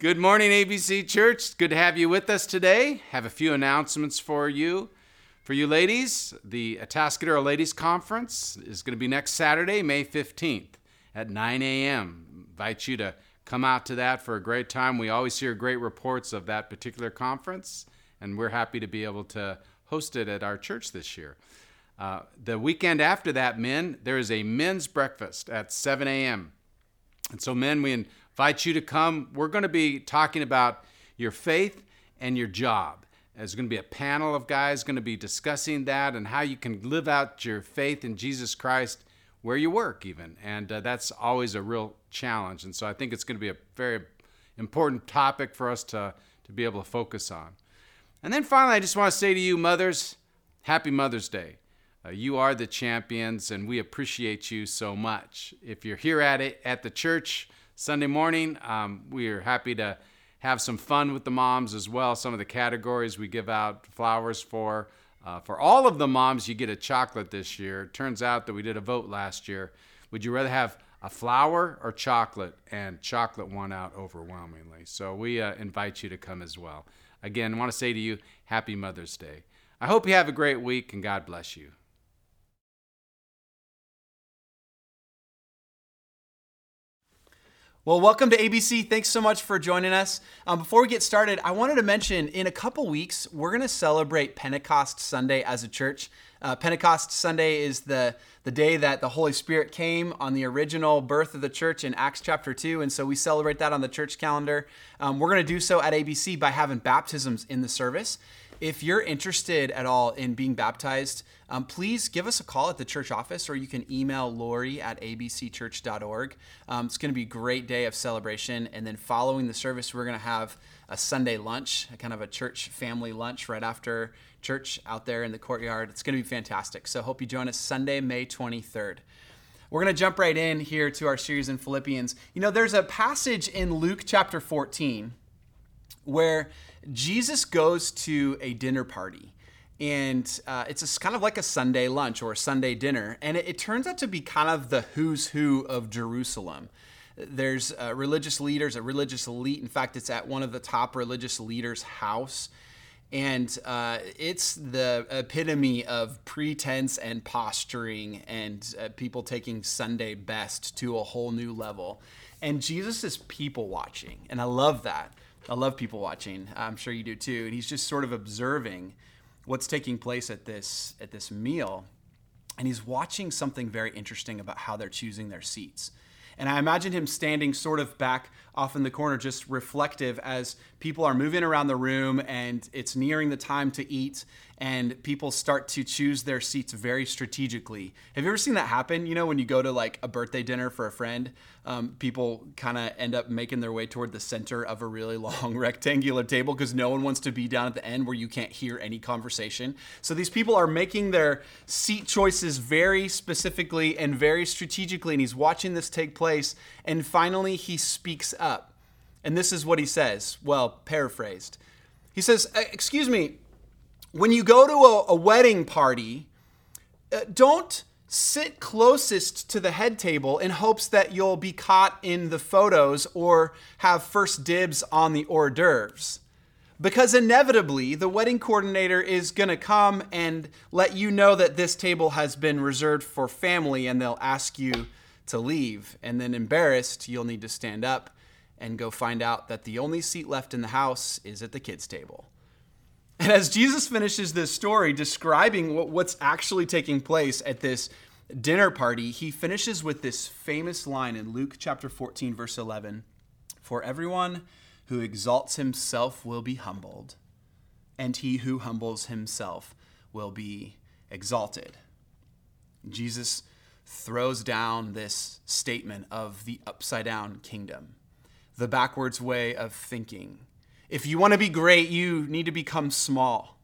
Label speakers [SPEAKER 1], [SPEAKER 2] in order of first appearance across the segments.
[SPEAKER 1] Good morning, ABC Church. Good to have you with us today. Have a few announcements for you. For you ladies, the Atascadero Ladies Conference is going to be next Saturday, May 15th at 9 a.m. Invite you to come out to that for a great time. We always hear great reports of that particular conference, and we're happy to be able to host it at our church this year. Uh, the weekend after that, men, there is a men's breakfast at 7 a.m. And so, men, we invite you to come. We're going to be talking about your faith and your job. There's going to be a panel of guys going to be discussing that and how you can live out your faith in Jesus Christ where you work, even. And uh, that's always a real challenge. And so I think it's going to be a very important topic for us to, to be able to focus on. And then finally, I just want to say to you, mothers, happy Mother's Day. Uh, you are the champions, and we appreciate you so much. If you're here at it at the church, Sunday morning. Um, we are happy to have some fun with the moms as well. Some of the categories we give out flowers for. Uh, for all of the moms, you get a chocolate this year. It turns out that we did a vote last year. Would you rather have a flower or chocolate? And chocolate won out overwhelmingly. So we uh, invite you to come as well. Again, I want to say to you, Happy Mother's Day. I hope you have a great week and God bless you.
[SPEAKER 2] Well, welcome to ABC. Thanks so much for joining us. Um, before we get started, I wanted to mention in a couple weeks, we're going to celebrate Pentecost Sunday as a church. Uh, Pentecost Sunday is the, the day that the Holy Spirit came on the original birth of the church in Acts chapter 2. And so we celebrate that on the church calendar. Um, we're going to do so at ABC by having baptisms in the service. If you're interested at all in being baptized, um, please give us a call at the church office or you can email Lori at abcchurch.org. Um, it's going to be a great day of celebration. And then following the service, we're going to have a Sunday lunch, a kind of a church family lunch right after church out there in the courtyard. It's going to be fantastic. So hope you join us Sunday, May 23rd. We're going to jump right in here to our series in Philippians. You know, there's a passage in Luke chapter 14 where Jesus goes to a dinner party and uh, it's a, kind of like a Sunday lunch or a Sunday dinner, and it, it, turns out to be kind of the who's who of Jerusalem. There's uh, religious leaders, a religious elite. In fact, it's at one of the top religious leaders' house, and uh, it's the epitome of pretense and posturing, and uh, people taking Sunday best to a whole new level. And Jesus is people watching, and I love that. I love people watching. I'm sure you do too. And he's just sort of observing what's taking place at this at this meal and he's watching something very interesting about how they're choosing their seats and I imagine him standing sort of back off in the corner, just reflective as people are moving around the room and it's nearing the time to eat and people start to choose their seats very strategically. Have you ever seen that happen? You know, when you go to like a birthday dinner for a friend, um, people kind of end up making their way toward the center of a really long rectangular table because no one wants to be down at the end where you can't hear any conversation. So these people are making their seat choices very specifically and very strategically, and he's watching this take place. And finally, he speaks up. And this is what he says. Well, paraphrased. He says, Excuse me, when you go to a, a wedding party, uh, don't sit closest to the head table in hopes that you'll be caught in the photos or have first dibs on the hors d'oeuvres. Because inevitably, the wedding coordinator is going to come and let you know that this table has been reserved for family and they'll ask you to leave. And then, embarrassed, you'll need to stand up and go find out that the only seat left in the house is at the kids' table. And as Jesus finishes this story describing what, what's actually taking place at this dinner party, he finishes with this famous line in Luke chapter 14, verse 11 For everyone who exalts himself will be humbled, and he who humbles himself will be exalted. Jesus throws down this statement of the upside down kingdom, the backwards way of thinking if you want to be great, you need to become small.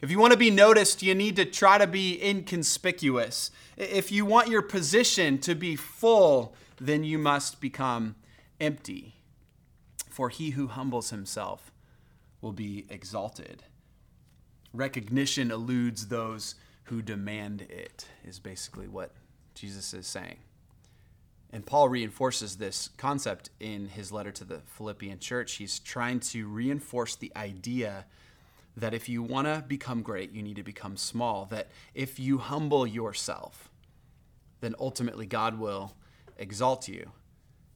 [SPEAKER 2] If you want to be noticed, you need to try to be inconspicuous. If you want your position to be full, then you must become empty. For he who humbles himself will be exalted. Recognition eludes those who demand it, is basically what Jesus is saying. And Paul reinforces this concept in his letter to the Philippian church. He's trying to reinforce the idea that if you want to become great, you need to become small. That if you humble yourself, then ultimately God will exalt you.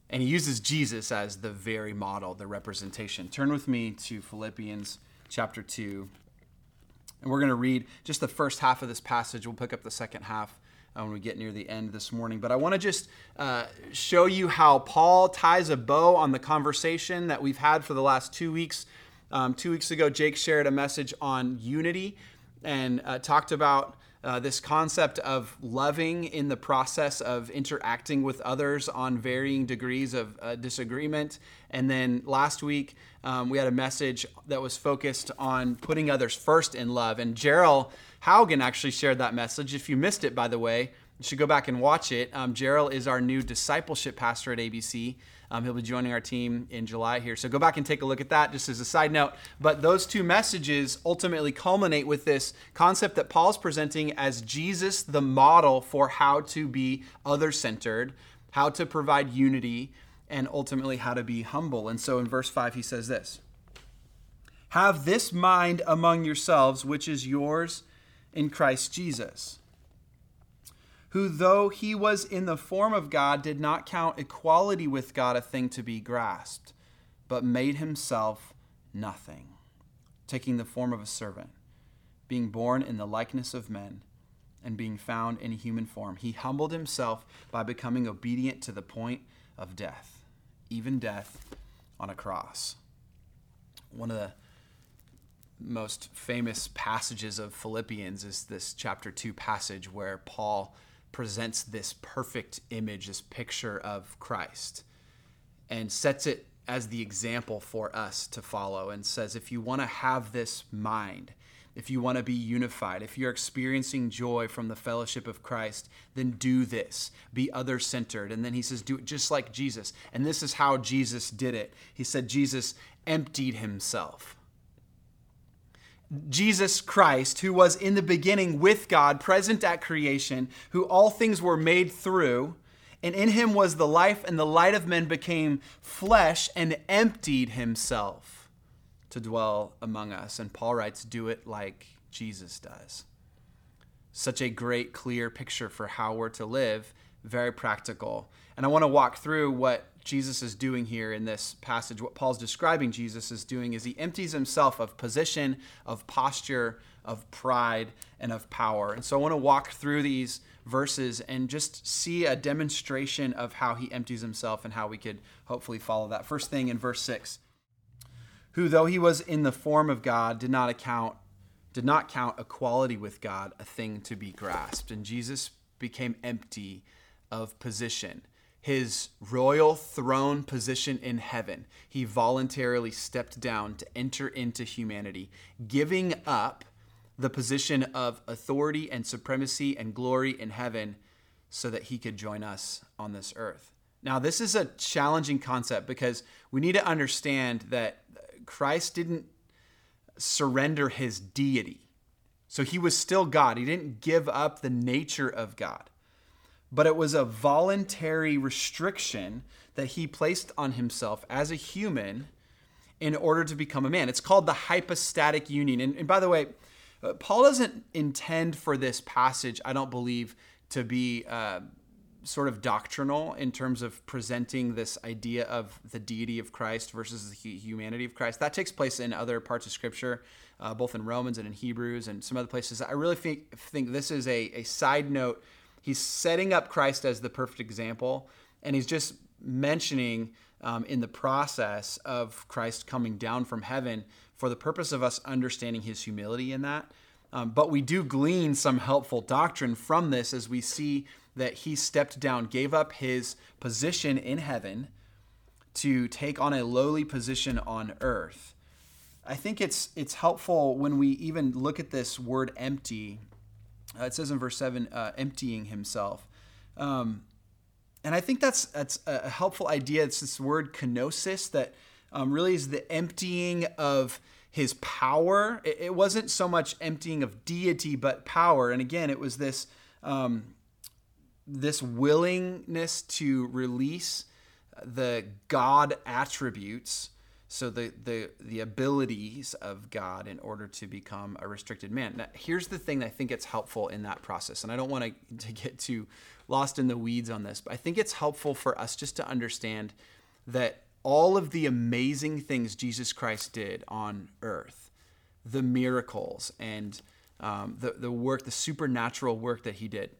[SPEAKER 2] And he uses Jesus as the very model, the representation. Turn with me to Philippians chapter 2. And we're going to read just the first half of this passage. We'll pick up the second half uh, when we get near the end this morning. But I want to just uh, show you how Paul ties a bow on the conversation that we've had for the last two weeks. Um, two weeks ago, Jake shared a message on unity and uh, talked about uh, this concept of loving in the process of interacting with others on varying degrees of uh, disagreement. And then last week, um, we had a message that was focused on putting others first in love. And Gerald Haugen actually shared that message. If you missed it, by the way, you should go back and watch it. Um, Gerald is our new discipleship pastor at ABC. Um, he'll be joining our team in July here. So go back and take a look at that just as a side note. But those two messages ultimately culminate with this concept that Paul's presenting as Jesus, the model for how to be other centered, how to provide unity, and ultimately how to be humble. And so in verse 5, he says this Have this mind among yourselves, which is yours in Christ Jesus who, though he was in the form of God, did not count equality with God a thing to be grasped, but made himself nothing, taking the form of a servant, being born in the likeness of men, and being found in human form. He humbled himself by becoming obedient to the point of death, even death on a cross. One of the most famous passages of Philippians is this chapter 2 passage where Paul presents this perfect image, this picture of Christ, and sets it as the example for us to follow and says, if you want to have this mind, if you want to be unified, if you're experiencing joy from the fellowship of Christ, then do this. Be other centered. And then he says, do it just like Jesus. And this is how Jesus did it. He said, Jesus emptied himself. Jesus Christ, who was in the beginning with God, present at creation, who all things were made through, and in him was the life, and the light of men became flesh and emptied himself to dwell among us. And Paul writes, Do it like Jesus does. Such a great, clear picture for how we're to live, very practical. And I want to walk through what Jesus is doing here in this passage, what Paul's describing Jesus is doing is he empties himself of position, of posture, of pride, and of power. And so I want to walk through these verses and just see a demonstration of how he empties himself and how we could hopefully follow that. First thing in verse 6 who though he was in the form of God did not account did not count equality with God a thing to be grasped and Jesus became empty of position his royal throne position in heaven, he voluntarily stepped down to enter into humanity, giving up the position of authority and supremacy and glory in heaven so that he could join us on this earth. Now, this is a challenging concept because we need to understand that Christ didn't surrender his deity. So he was still God. He didn't give up the nature of God but it was a voluntary restriction that he placed on himself as a human in order to become a man. It's called the hypostatic union. And, and by the way, uh, Paul doesn't intend for this passage, I don't believe, to be uh, sort of doctrinal in terms of presenting this idea of the deity of Christ versus the humanity of Christ. That takes place in other parts of Scripture, uh, both in Romans and in Hebrews and some other places. I really think, think this is a, a side note he's setting up Christ as the perfect example, and he's just mentioning um, in the process of Christ coming down from heaven for the purpose of us understanding his humility in that. Um, but we do glean some helpful doctrine from this as we see that he stepped down, gave up his position in heaven to take on a lowly position on earth. I think it's it's helpful when we even look at this word empty uh, it says in verse 7, uh, emptying himself. Um, and I think that's, that's a helpful idea. It's this word kenosis that um, really is the emptying of his power. It, it, wasn't so much emptying of deity, but power. And again, it was this. Um, this willingness to release the God attributes, so the, the, the abilities of God in order to become a restricted man. Now, here's the thing I think it's helpful in that process, and I don't want to, to get too lost in the weeds on this, but I think it's helpful for us just to understand that all of the amazing things Jesus Christ did on earth, the miracles and um, the, the work, the supernatural work that he did,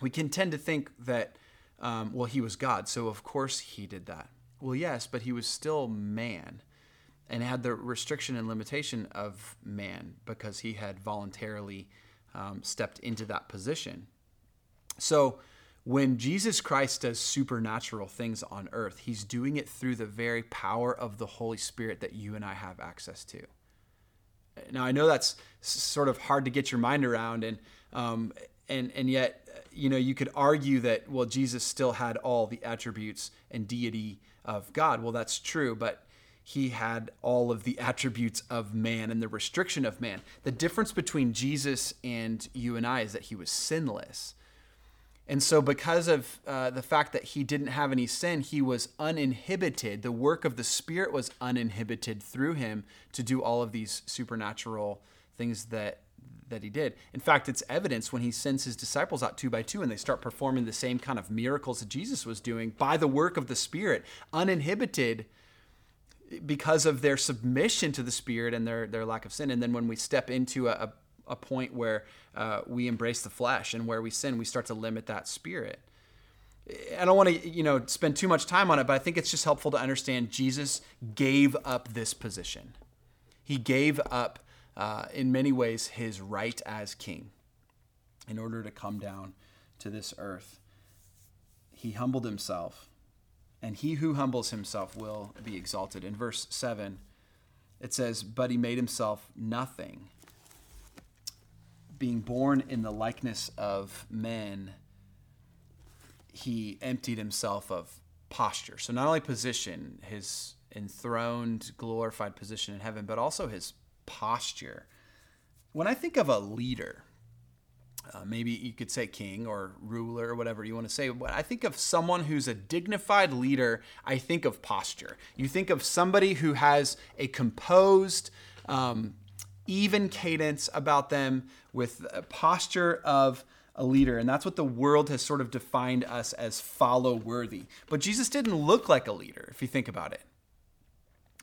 [SPEAKER 2] we can tend to think that, um, well, he was God, so of course he did that. Well, yes, but he was still man and had the restriction and limitation of man because he had voluntarily um, stepped into that position. So, when Jesus Christ does supernatural things on earth, he's doing it through the very power of the Holy Spirit that you and I have access to. Now, I know that's sort of hard to get your mind around, and um, and and yet, you know, you could argue that well, Jesus still had all the attributes and deity of God. Well, that's true, but he had all of the attributes of man and the restriction of man. The difference between Jesus and you and I is that he was sinless. And so, because of uh, the fact that he didn't have any sin, he was uninhibited. The work of the Spirit was uninhibited through him to do all of these supernatural things that that he did. In fact, it's evidence when he sends his disciples out two by two and they start performing the same kind of miracles that Jesus was doing by the work of the Spirit, uninhibited because of their submission to the Spirit and their, their lack of sin. And then when we step into a, a point where uh, we embrace the flesh and where we sin, we start to limit that Spirit. I don't want to, you know, spend too much time on it, but I think it's just helpful to understand Jesus gave up this position. He gave up uh, in many ways, his right as king in order to come down to this earth. He humbled himself, and he who humbles himself will be exalted. In verse 7, it says, But he made himself nothing, being born in the likeness of men. He emptied himself of posture. So, not only position, his enthroned, glorified position in heaven, but also his posture. When I think of a leader, uh, maybe you could say king or ruler or whatever you want to say. But I think of someone who's a dignified leader, I think of posture. You think of somebody who has a composed, um, even cadence about them with a posture of a leader. And that's what the world has sort of defined us as follow worthy. But Jesus didn't look like a leader, if you think about it.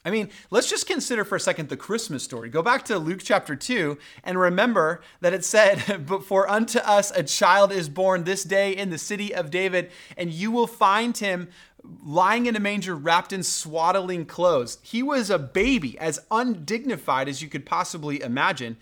[SPEAKER 2] I mean, let's just consider for a second the Christmas story. Go back to Luke chapter 2 and remember that it said, But for unto us a child is born this day in the city of David, and you will find him lying in a manger wrapped in swaddling clothes. He was a baby, as undignified as you could possibly imagine.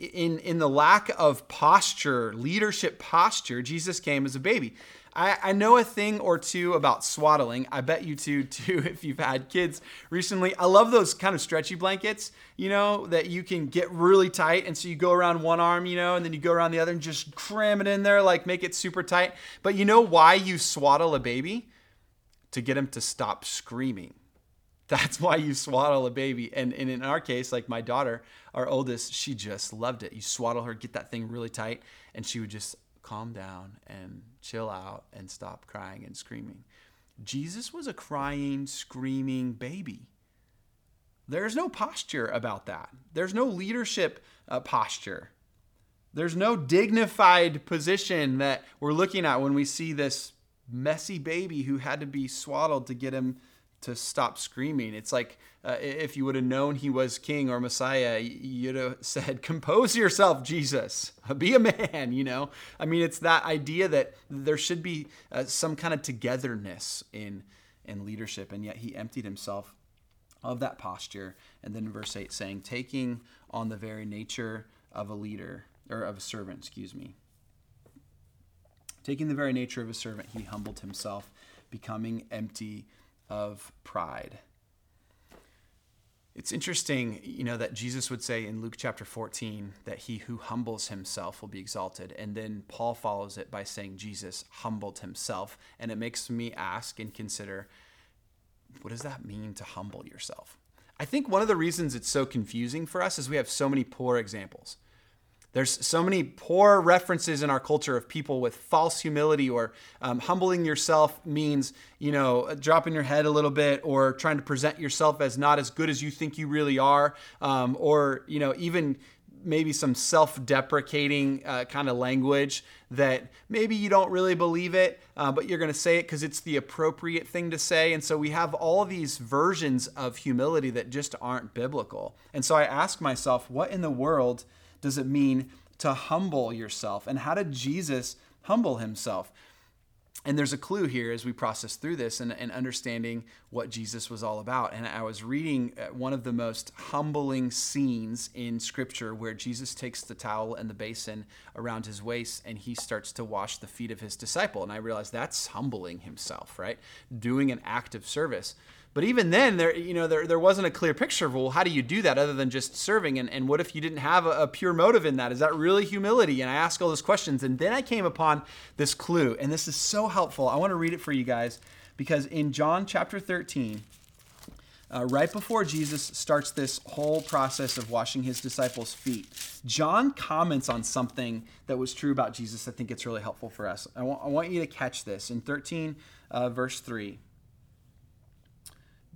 [SPEAKER 2] In, in the lack of posture, leadership posture, Jesus came as a baby. I, I know a thing or two about swaddling. I bet you two too if you've had kids recently. I love those kind of stretchy blankets, you know, that you can get really tight. And so you go around one arm, you know, and then you go around the other and just cram it in there, like make it super tight. But you know why you swaddle a baby? To get him to stop screaming. That's why you swaddle a baby. And, and in our case, like my daughter, our oldest, she just loved it. You swaddle her, get that thing really tight, and she would just calm down and chill out and stop crying and screaming. Jesus was a crying, screaming baby. There's no posture about that. There's no leadership uh, posture. There's no dignified position that we're looking at when we see this messy baby who had to be swaddled to get him to stop screaming. It's like uh, if you would have known he was king or Messiah, you'd have said, Compose yourself, Jesus. Be a man, you know? I mean, it's that idea that there should be uh, some kind of togetherness in, in leadership, and yet he emptied himself of that posture. And then in verse 8 saying, Taking on the very nature of a leader, or of a servant, excuse me. Taking the very nature of a servant, he humbled himself, becoming empty of pride. It's interesting, you know, that Jesus would say in Luke chapter 14 that he who humbles himself will be exalted. And then Paul follows it by saying Jesus humbled himself. And it makes me ask and consider what does that mean to humble yourself? I think one of the reasons it's so confusing for us is we have so many poor examples. There's so many poor references in our culture of people with false humility or um, humbling yourself means, you know, dropping your head a little bit or trying to present yourself as not as good as you think you really are, um, or, you know, even maybe some self deprecating uh, kind of language that maybe you don't really believe it, uh, but you're going to say it because it's the appropriate thing to say. And so we have all these versions of humility that just aren't biblical. And so I ask myself, what in the world does it mean to humble yourself? And how did Jesus humble himself? and there's a clue here as we process through this and, and, understanding what Jesus was all about. And I was reading uh, one of the most humbling scenes in Scripture where Jesus takes the towel and the basin around his waist and he starts to wash the feet of his disciple. And I realized that's humbling himself, right? Doing an act of service. But even then, there you know there, there wasn't a clear picture of well, how do you do that other than just serving? And, and what if you didn't have a, a pure motive in that? Is that really humility? And I ask all those questions, and then I came upon this clue, and this is so helpful. I want to read it for you guys because in John chapter 13, uh, right before Jesus starts this whole process of washing his disciples' feet, John comments on something that was true about Jesus. I think it's really helpful for us. I want, I want you to catch this in 13, uh, verse 3.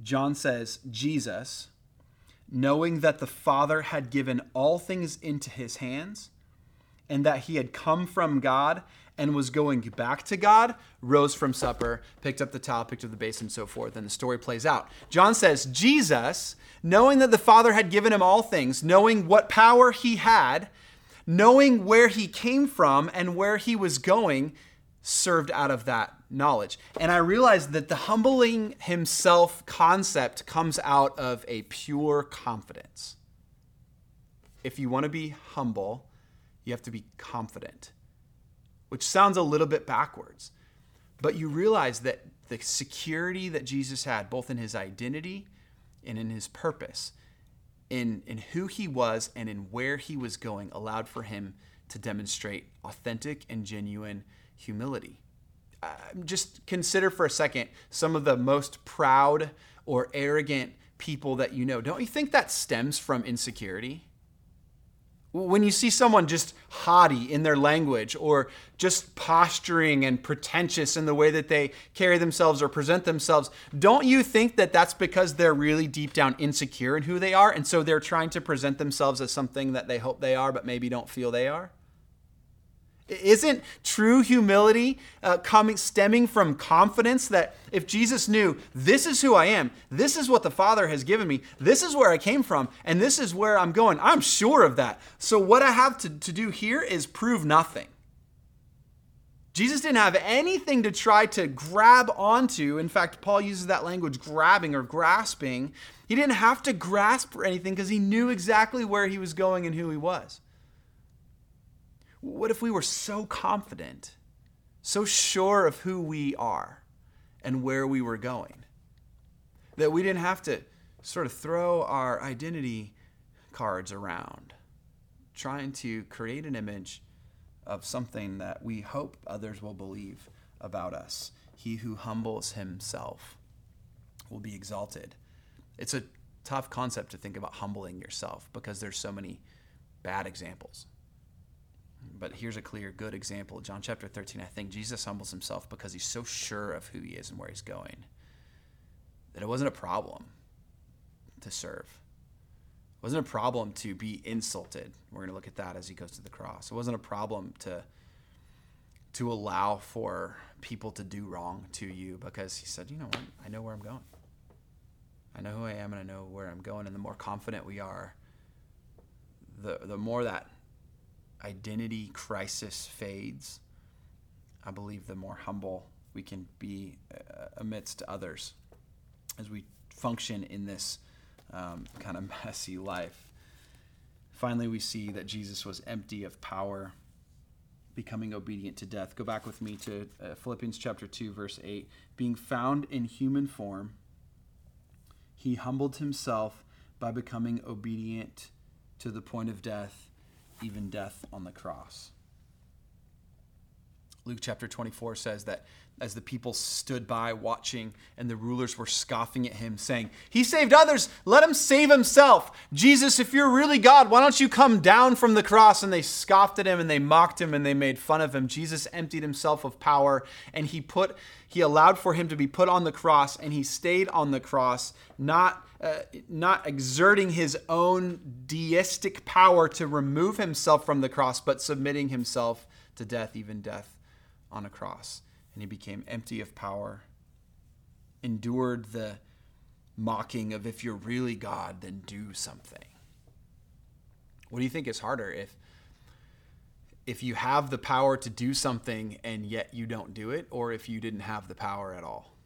[SPEAKER 2] John says, Jesus, knowing that the Father had given all things into his hands, and that he had come from God and was going back to God, rose from supper, picked up the towel, picked up the basin, and so forth. And the story plays out. John says, Jesus, knowing that the Father had given him all things, knowing what power he had, knowing where he came from and where he was going, served out of that knowledge. And I realized that the humbling himself concept comes out of a pure confidence. If you want to be humble, you have to be confident, which sounds a little bit backwards. But you realize that the security that Jesus had, both in his identity and in his purpose, in, in who he was and in where he was going, allowed for him to demonstrate authentic and genuine humility. Uh, just consider for a second some of the most proud or arrogant people that you know. Don't you think that stems from insecurity? When you see someone just haughty in their language or just posturing and pretentious in the way that they carry themselves or present themselves, don't you think that that's because they're really deep down insecure in who they are? And so they're trying to present themselves as something that they hope they are, but maybe don't feel they are? Isn't true humility uh, coming stemming from confidence that if Jesus knew this is who I am, this is what the Father has given me, this is where I came from, and this is where I'm going, I'm sure of that. So what I have to, to do here is prove nothing. Jesus didn't have anything to try to grab onto. In fact, Paul uses that language grabbing or grasping. He didn't have to grasp for anything because he knew exactly where he was going and who he was. What if we were so confident, so sure of who we are and where we were going, that we didn't have to sort of throw our identity cards around, trying to create an image of something that we hope others will believe about us? He who humbles himself will be exalted. It's a tough concept to think about humbling yourself because there's so many bad examples. But here's a clear, good example. John chapter 13, I think Jesus humbles himself because he's so sure of who he is and where he's going that it wasn't a problem to serve. It wasn't a problem to be insulted. We're going to look at that as he goes to the cross. It wasn't a problem to to allow for people to do wrong to you because he said, you know what? I know where I'm going. I know who I am and I know where I'm going. And the more confident we are, the, the more that identity crisis fades, I believe the more humble we can be uh, amidst others as we function in this um, kind of messy life. Finally, we see that Jesus was empty of power, becoming obedient to death. Go back with me to uh, Philippians chapter 2, verse 8. Being found in human form, he humbled himself by becoming obedient to the point of death even death on the cross. Luke chapter 24 says that as the people stood by watching and the rulers were scoffing at him, saying, He saved others, let him save himself. Jesus, if you're really God, why don't you come down from the cross? And they scoffed at him and they mocked him and they made fun of him. Jesus emptied himself of power and he put he allowed for him to be put on the cross and he stayed on the cross, not uh, not exerting his own deistic power to remove himself from the cross, but submitting himself to death, even death on a cross and he became empty of power, endured the mocking of if you're really God, then do something. What do you think is harder if if you have the power to do something and yet you don't do it, or if you didn't have the power at all?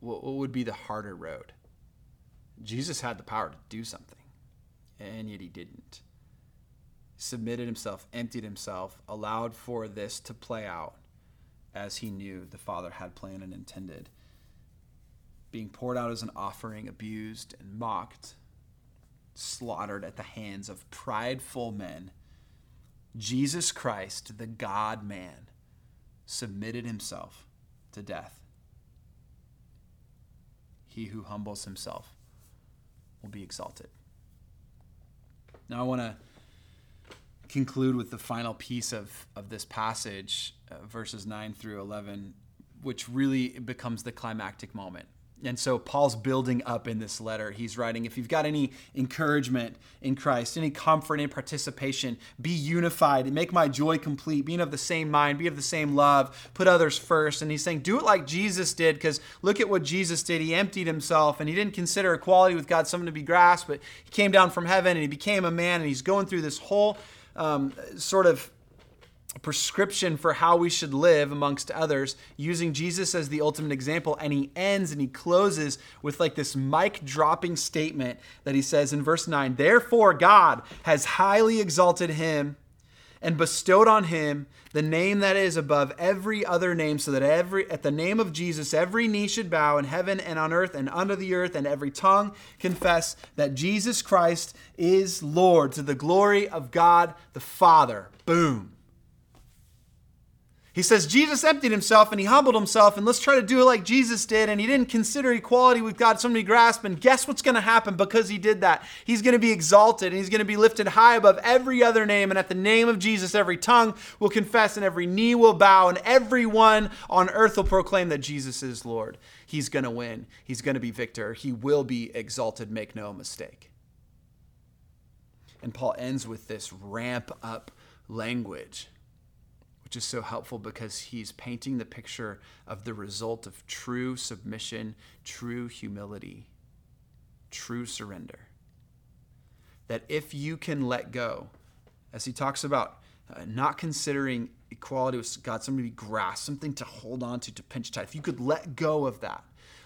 [SPEAKER 2] What, what would be the harder road? Jesus had the power to do something, and yet he didn't. Submitted himself, emptied himself, allowed for this to play out as he knew the Father had planned and intended. Being poured out as an offering, abused and mocked, slaughtered at the hands of prideful men, Jesus Christ, the God man, submitted himself to death. He who humbles himself will be exalted. Now, I want to conclude with the final piece of, of this passage, uh, verses 9 through 11, which really becomes the climactic moment. And so Paul's building up in this letter. He's writing, if you've got any encouragement in Christ, any comfort, any participation, be unified and make my joy complete. Being of the same mind, be of the same love, put others first. And he's saying, do it like Jesus did, because look at what Jesus did. He emptied himself and he didn't consider equality with God something to be grasped, but he came down from heaven and he became a man and he's going through this whole um, sort of prescription for how we should live amongst others using Jesus as the ultimate example and he ends and he closes with like this mic dropping statement that he says in verse 9 therefore God has highly exalted him and bestowed on him the name that is above every other name, so that every at the name of Jesus every knee should bow in heaven and on earth and under the earth, and every tongue confess that Jesus Christ is Lord to the glory of God the Father. Boom. He says Jesus emptied himself and he humbled himself, and let's try to do it like Jesus did. And he didn't consider equality with God something to grasp. And guess what's going to happen because he did that? He's going to be exalted and he's going to be lifted high above every other name. And at the name of Jesus, every tongue will confess and every knee will bow, and everyone on earth will proclaim that Jesus is Lord. He's going to win, he's going to be victor, he will be exalted, make no mistake. And Paul ends with this ramp up language is so helpful because he's painting the picture of the result of true submission, true humility, true surrender. That if you can let go, as he talks about uh, not considering equality with God something to be grasped, something to hold on to, to pinch tight, if you could let go of that,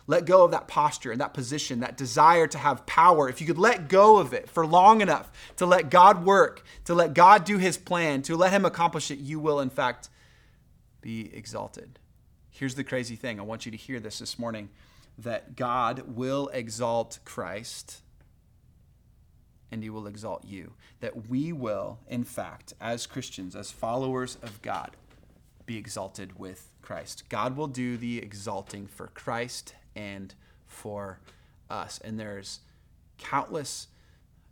[SPEAKER 2] let go of that posture and that position, that desire to have power, if you could let go of it for long enough to let God work, to let God do his plan, to let him accomplish it, you will, in fact, be exalted. Here's the crazy thing I want you to hear this this morning that God will exalt Christ and he will exalt you. That we will, in fact, as Christians, as followers of God, be exalted with Christ. God will do the exalting for Christ and for us. And there's countless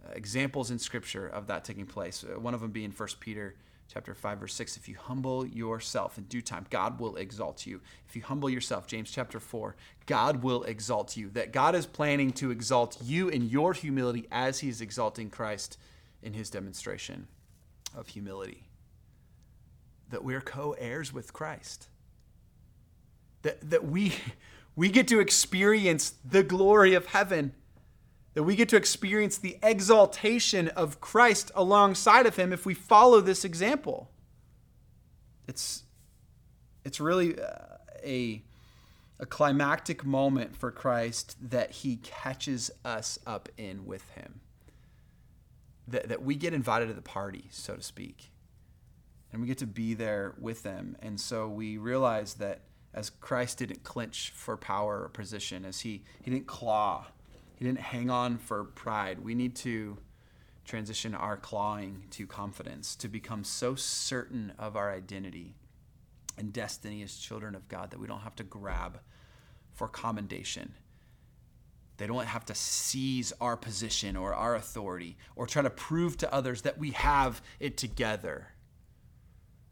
[SPEAKER 2] uh, examples in Scripture of that taking place. Uh, one of them being 1 Peter chapter 5 verse 6 if you humble yourself in due time god will exalt you if you humble yourself james chapter 4 god will exalt you that god is planning to exalt you in your humility as he is exalting christ in his demonstration of humility that we're co-heirs with christ that, that we we get to experience the glory of heaven, that we get to experience the exaltation of Christ alongside of him if we follow this example. It's, it's really uh, a, a climactic moment for Christ that he catches us up in with him. That, that we get invited to the party, so to speak. And we get to be there with them. And so we realize that as Christ didn't clinch for power or position, as he, he didn't claw, he didn't hang on for pride. We need to transition our clawing to confidence, to become so certain of our identity and destiny as children of God that we don't have to grab for commendation. They don't have to seize our position or our authority or try to prove to others that we have it together,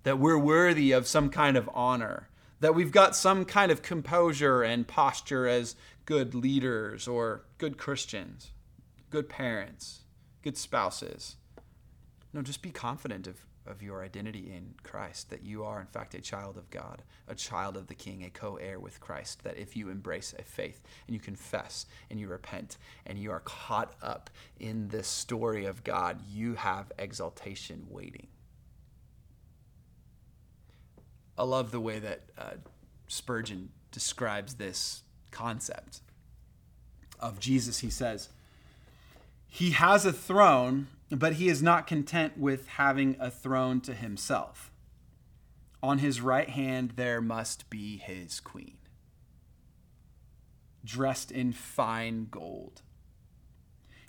[SPEAKER 2] that we're worthy of some kind of honor, that we've got some kind of composure and posture as good leaders or good Christians, good parents, good spouses. No, just be confident of of your identity in Christ, that you are, in fact, a child of God, a child of the King, a co heir with Christ. That if you embrace a faith and you confess and you repent and you are caught up in this story of God, you have exaltation waiting. I love the way that uh, Spurgeon describes this concept of Jesus. He says, He has a throne but he is not content with having a throne to himself. On his right hand there must be his queen, dressed in fine gold.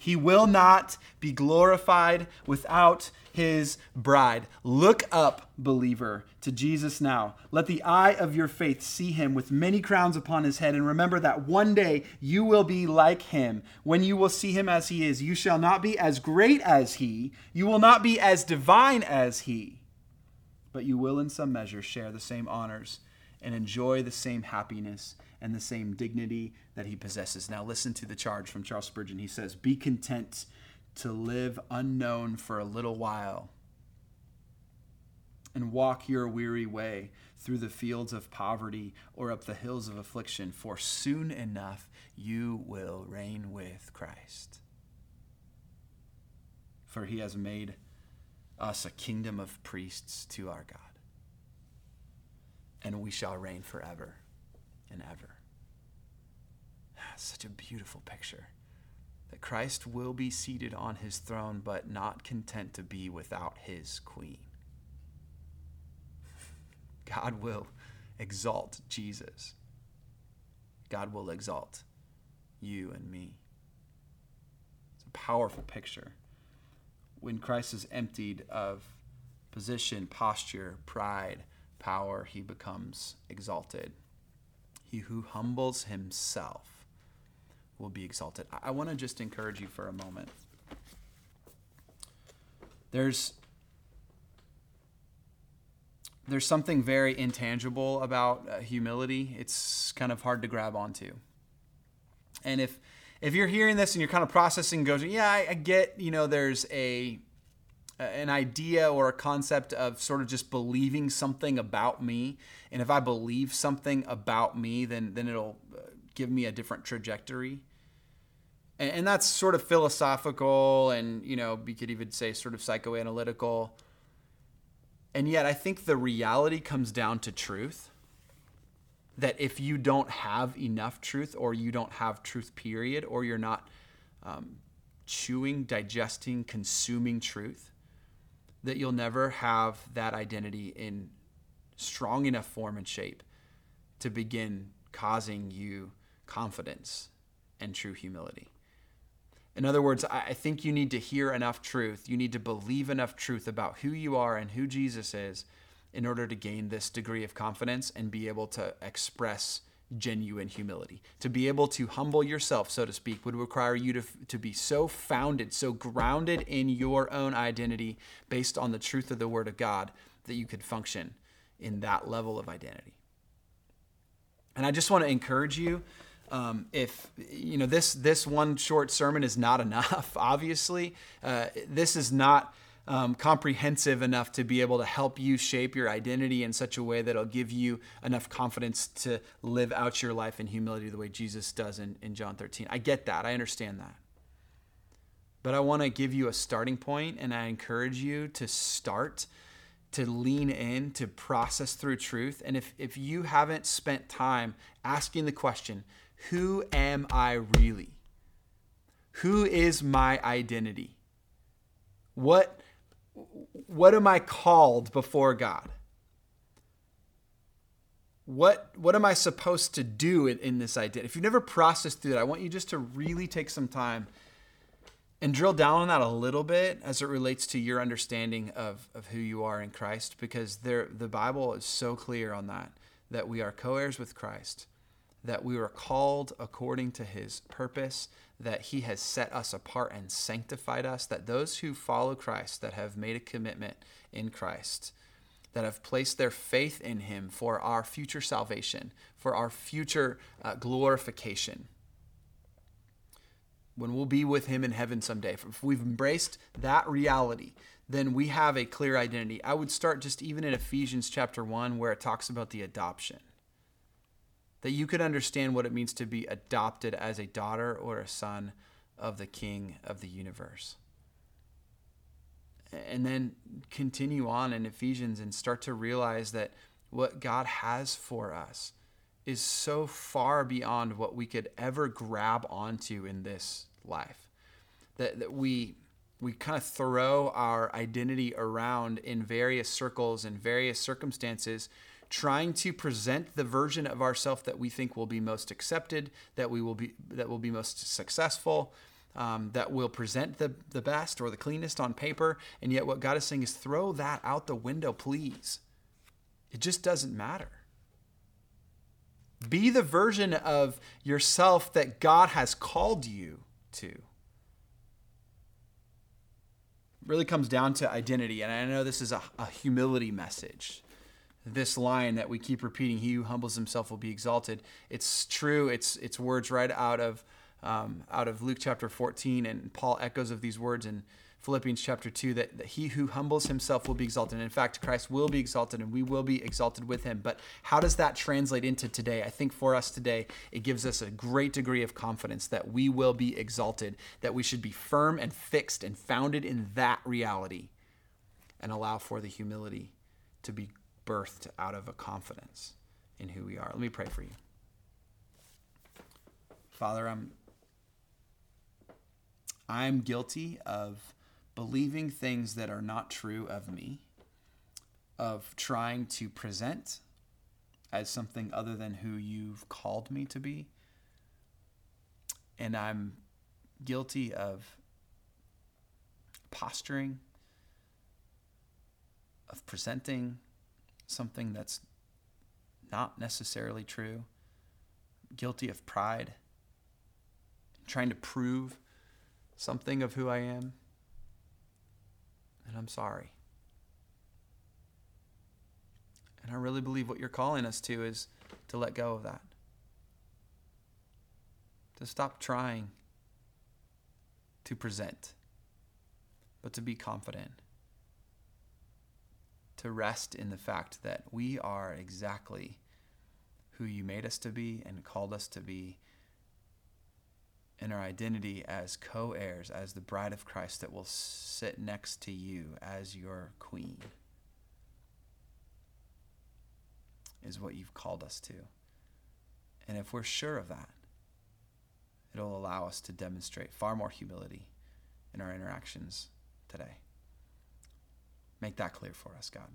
[SPEAKER 2] He will not be glorified without his bride. Look up, believer, to Jesus now. Let the eye of your faith see him with many crowns upon his head. And remember that one day you will be like him. When you will see him as he is, you shall not be as great as he, you will not be as divine as he, but you will in some measure share the same honors and enjoy the same happiness and the same dignity that he possesses. Now, listen to the charge from Charles Spurgeon. He says, Be content to live unknown for a little while and walk your weary way through the fields of poverty or up the hills of affliction, for soon enough you will reign with Christ. For he has made us a kingdom of priests to our God, and we shall reign forever ever. Ah, such a beautiful picture that Christ will be seated on his throne, but not content to be without his queen. God will exalt Jesus. God will exalt you and me. It's a powerful picture. When Christ is emptied of position, posture, pride, power, he becomes exalted. He who humbles himself will be exalted. I, want to just encourage you for a moment. There's there's something very intangible about uh, humility. It's kind of hard to grab onto. And if if you're hearing this and you're kind of processing, goes, yeah, I, I get, you know, there's a an idea or a concept of sort of just believing something about me, and if I believe something about me, then then it'll uh, give me a different trajectory. And, and that's sort of philosophical, and you know, we could even say sort of psychoanalytical and yet, I think the reality comes down to truth. That if you don't have enough truth, or you don't have truth, period, or you're not um, chewing, digesting, consuming truth, that you'll never have that identity in strong enough form and shape to begin causing you confidence and true humility. In other words, I think you need to hear enough truth. You need to believe enough truth about who you are and who Jesus is in order to gain this degree of confidence and be able to express genuine humility. To be able to humble yourself, so to speak, would require you to, to be so founded, so grounded in your own identity based on the truth of the Word of God that you could function in that level of identity. And I just want to encourage you um, if you know this this one short sermon is not enough obviously uh, this is not um, comprehensive enough to be able to help you shape your identity in such a way that'll give you enough confidence to live out your life in humility the way jesus does in, in john 13 i get that i understand that but i want to give you a starting point and i encourage you to start to lean in to process through truth and if, if you haven't spent time asking the question who am I really? Who is my identity? What, what am I called before God? What, what am I supposed to do in, in this identity? If you've never processed through that, I want you just to really take some time and drill down on that a little bit as it relates to your understanding of, of who you are in Christ, because there, the Bible is so clear on that, that we are co heirs with Christ, that we were called according to his purpose, that he has set us apart and sanctified us, that those who follow Christ, that have made a commitment in Christ, that have placed their faith in him for our future salvation, for our future uh, glorification, when we'll be with him in heaven someday, if we've embraced that reality, then we have a clear identity. I would start just even in Ephesians chapter 1, where it talks about the adoption. That you could understand what it means to be adopted as a daughter or a son of the King of the universe. And then continue on in Ephesians and start to realize that what God has for us is so far beyond what we could ever grab onto in this life. That, that we we kind of throw our identity around in various circles and various circumstances trying to present the version of ourself that we think will be most accepted that we will be that will be most successful um, that will present the, the best or the cleanest on paper and yet what god is saying is throw that out the window please it just doesn't matter be the version of yourself that God has called you to. Really comes down to identity. And I know this is a, a humility message. This line that we keep repeating, he who humbles himself will be exalted. It's true. It's, it's words right out of, um, out of Luke chapter 14. And Paul echoes of these words in Philippians chapter 2 that, that he who humbles himself will be exalted. And in fact, Christ will be exalted and we will be exalted with him. But how does that translate into today? I think for us today, it gives us a great degree of confidence that we will be exalted, that we should be firm and fixed and founded in that reality and allow for the humility to be birthed out of a confidence in who we are. Let me pray for you. Father, I'm I'm guilty of believing things that are not true of me, of trying to present as something other than who you've called me to be. And I'm guilty of posturing, of presenting something that's not necessarily true, guilty of pride, trying to prove something of who I am and I'm sorry. And I really believe what you're calling us to is to let go of that. To stop trying to present, but to be confident. To rest in the fact that we are exactly who you made us to be and called us to be in our identity as co heirs, as the bride of Christ that will sit next to you as your queen, is what you've called us to. And if we're sure of that, it'll allow us to demonstrate far more humility in our interactions today. Make that clear for us, God.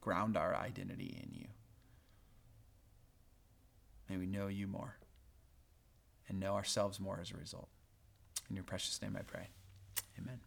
[SPEAKER 2] Ground our identity in you. May we know you more and know ourselves more as a result. In your precious name I pray. Amen.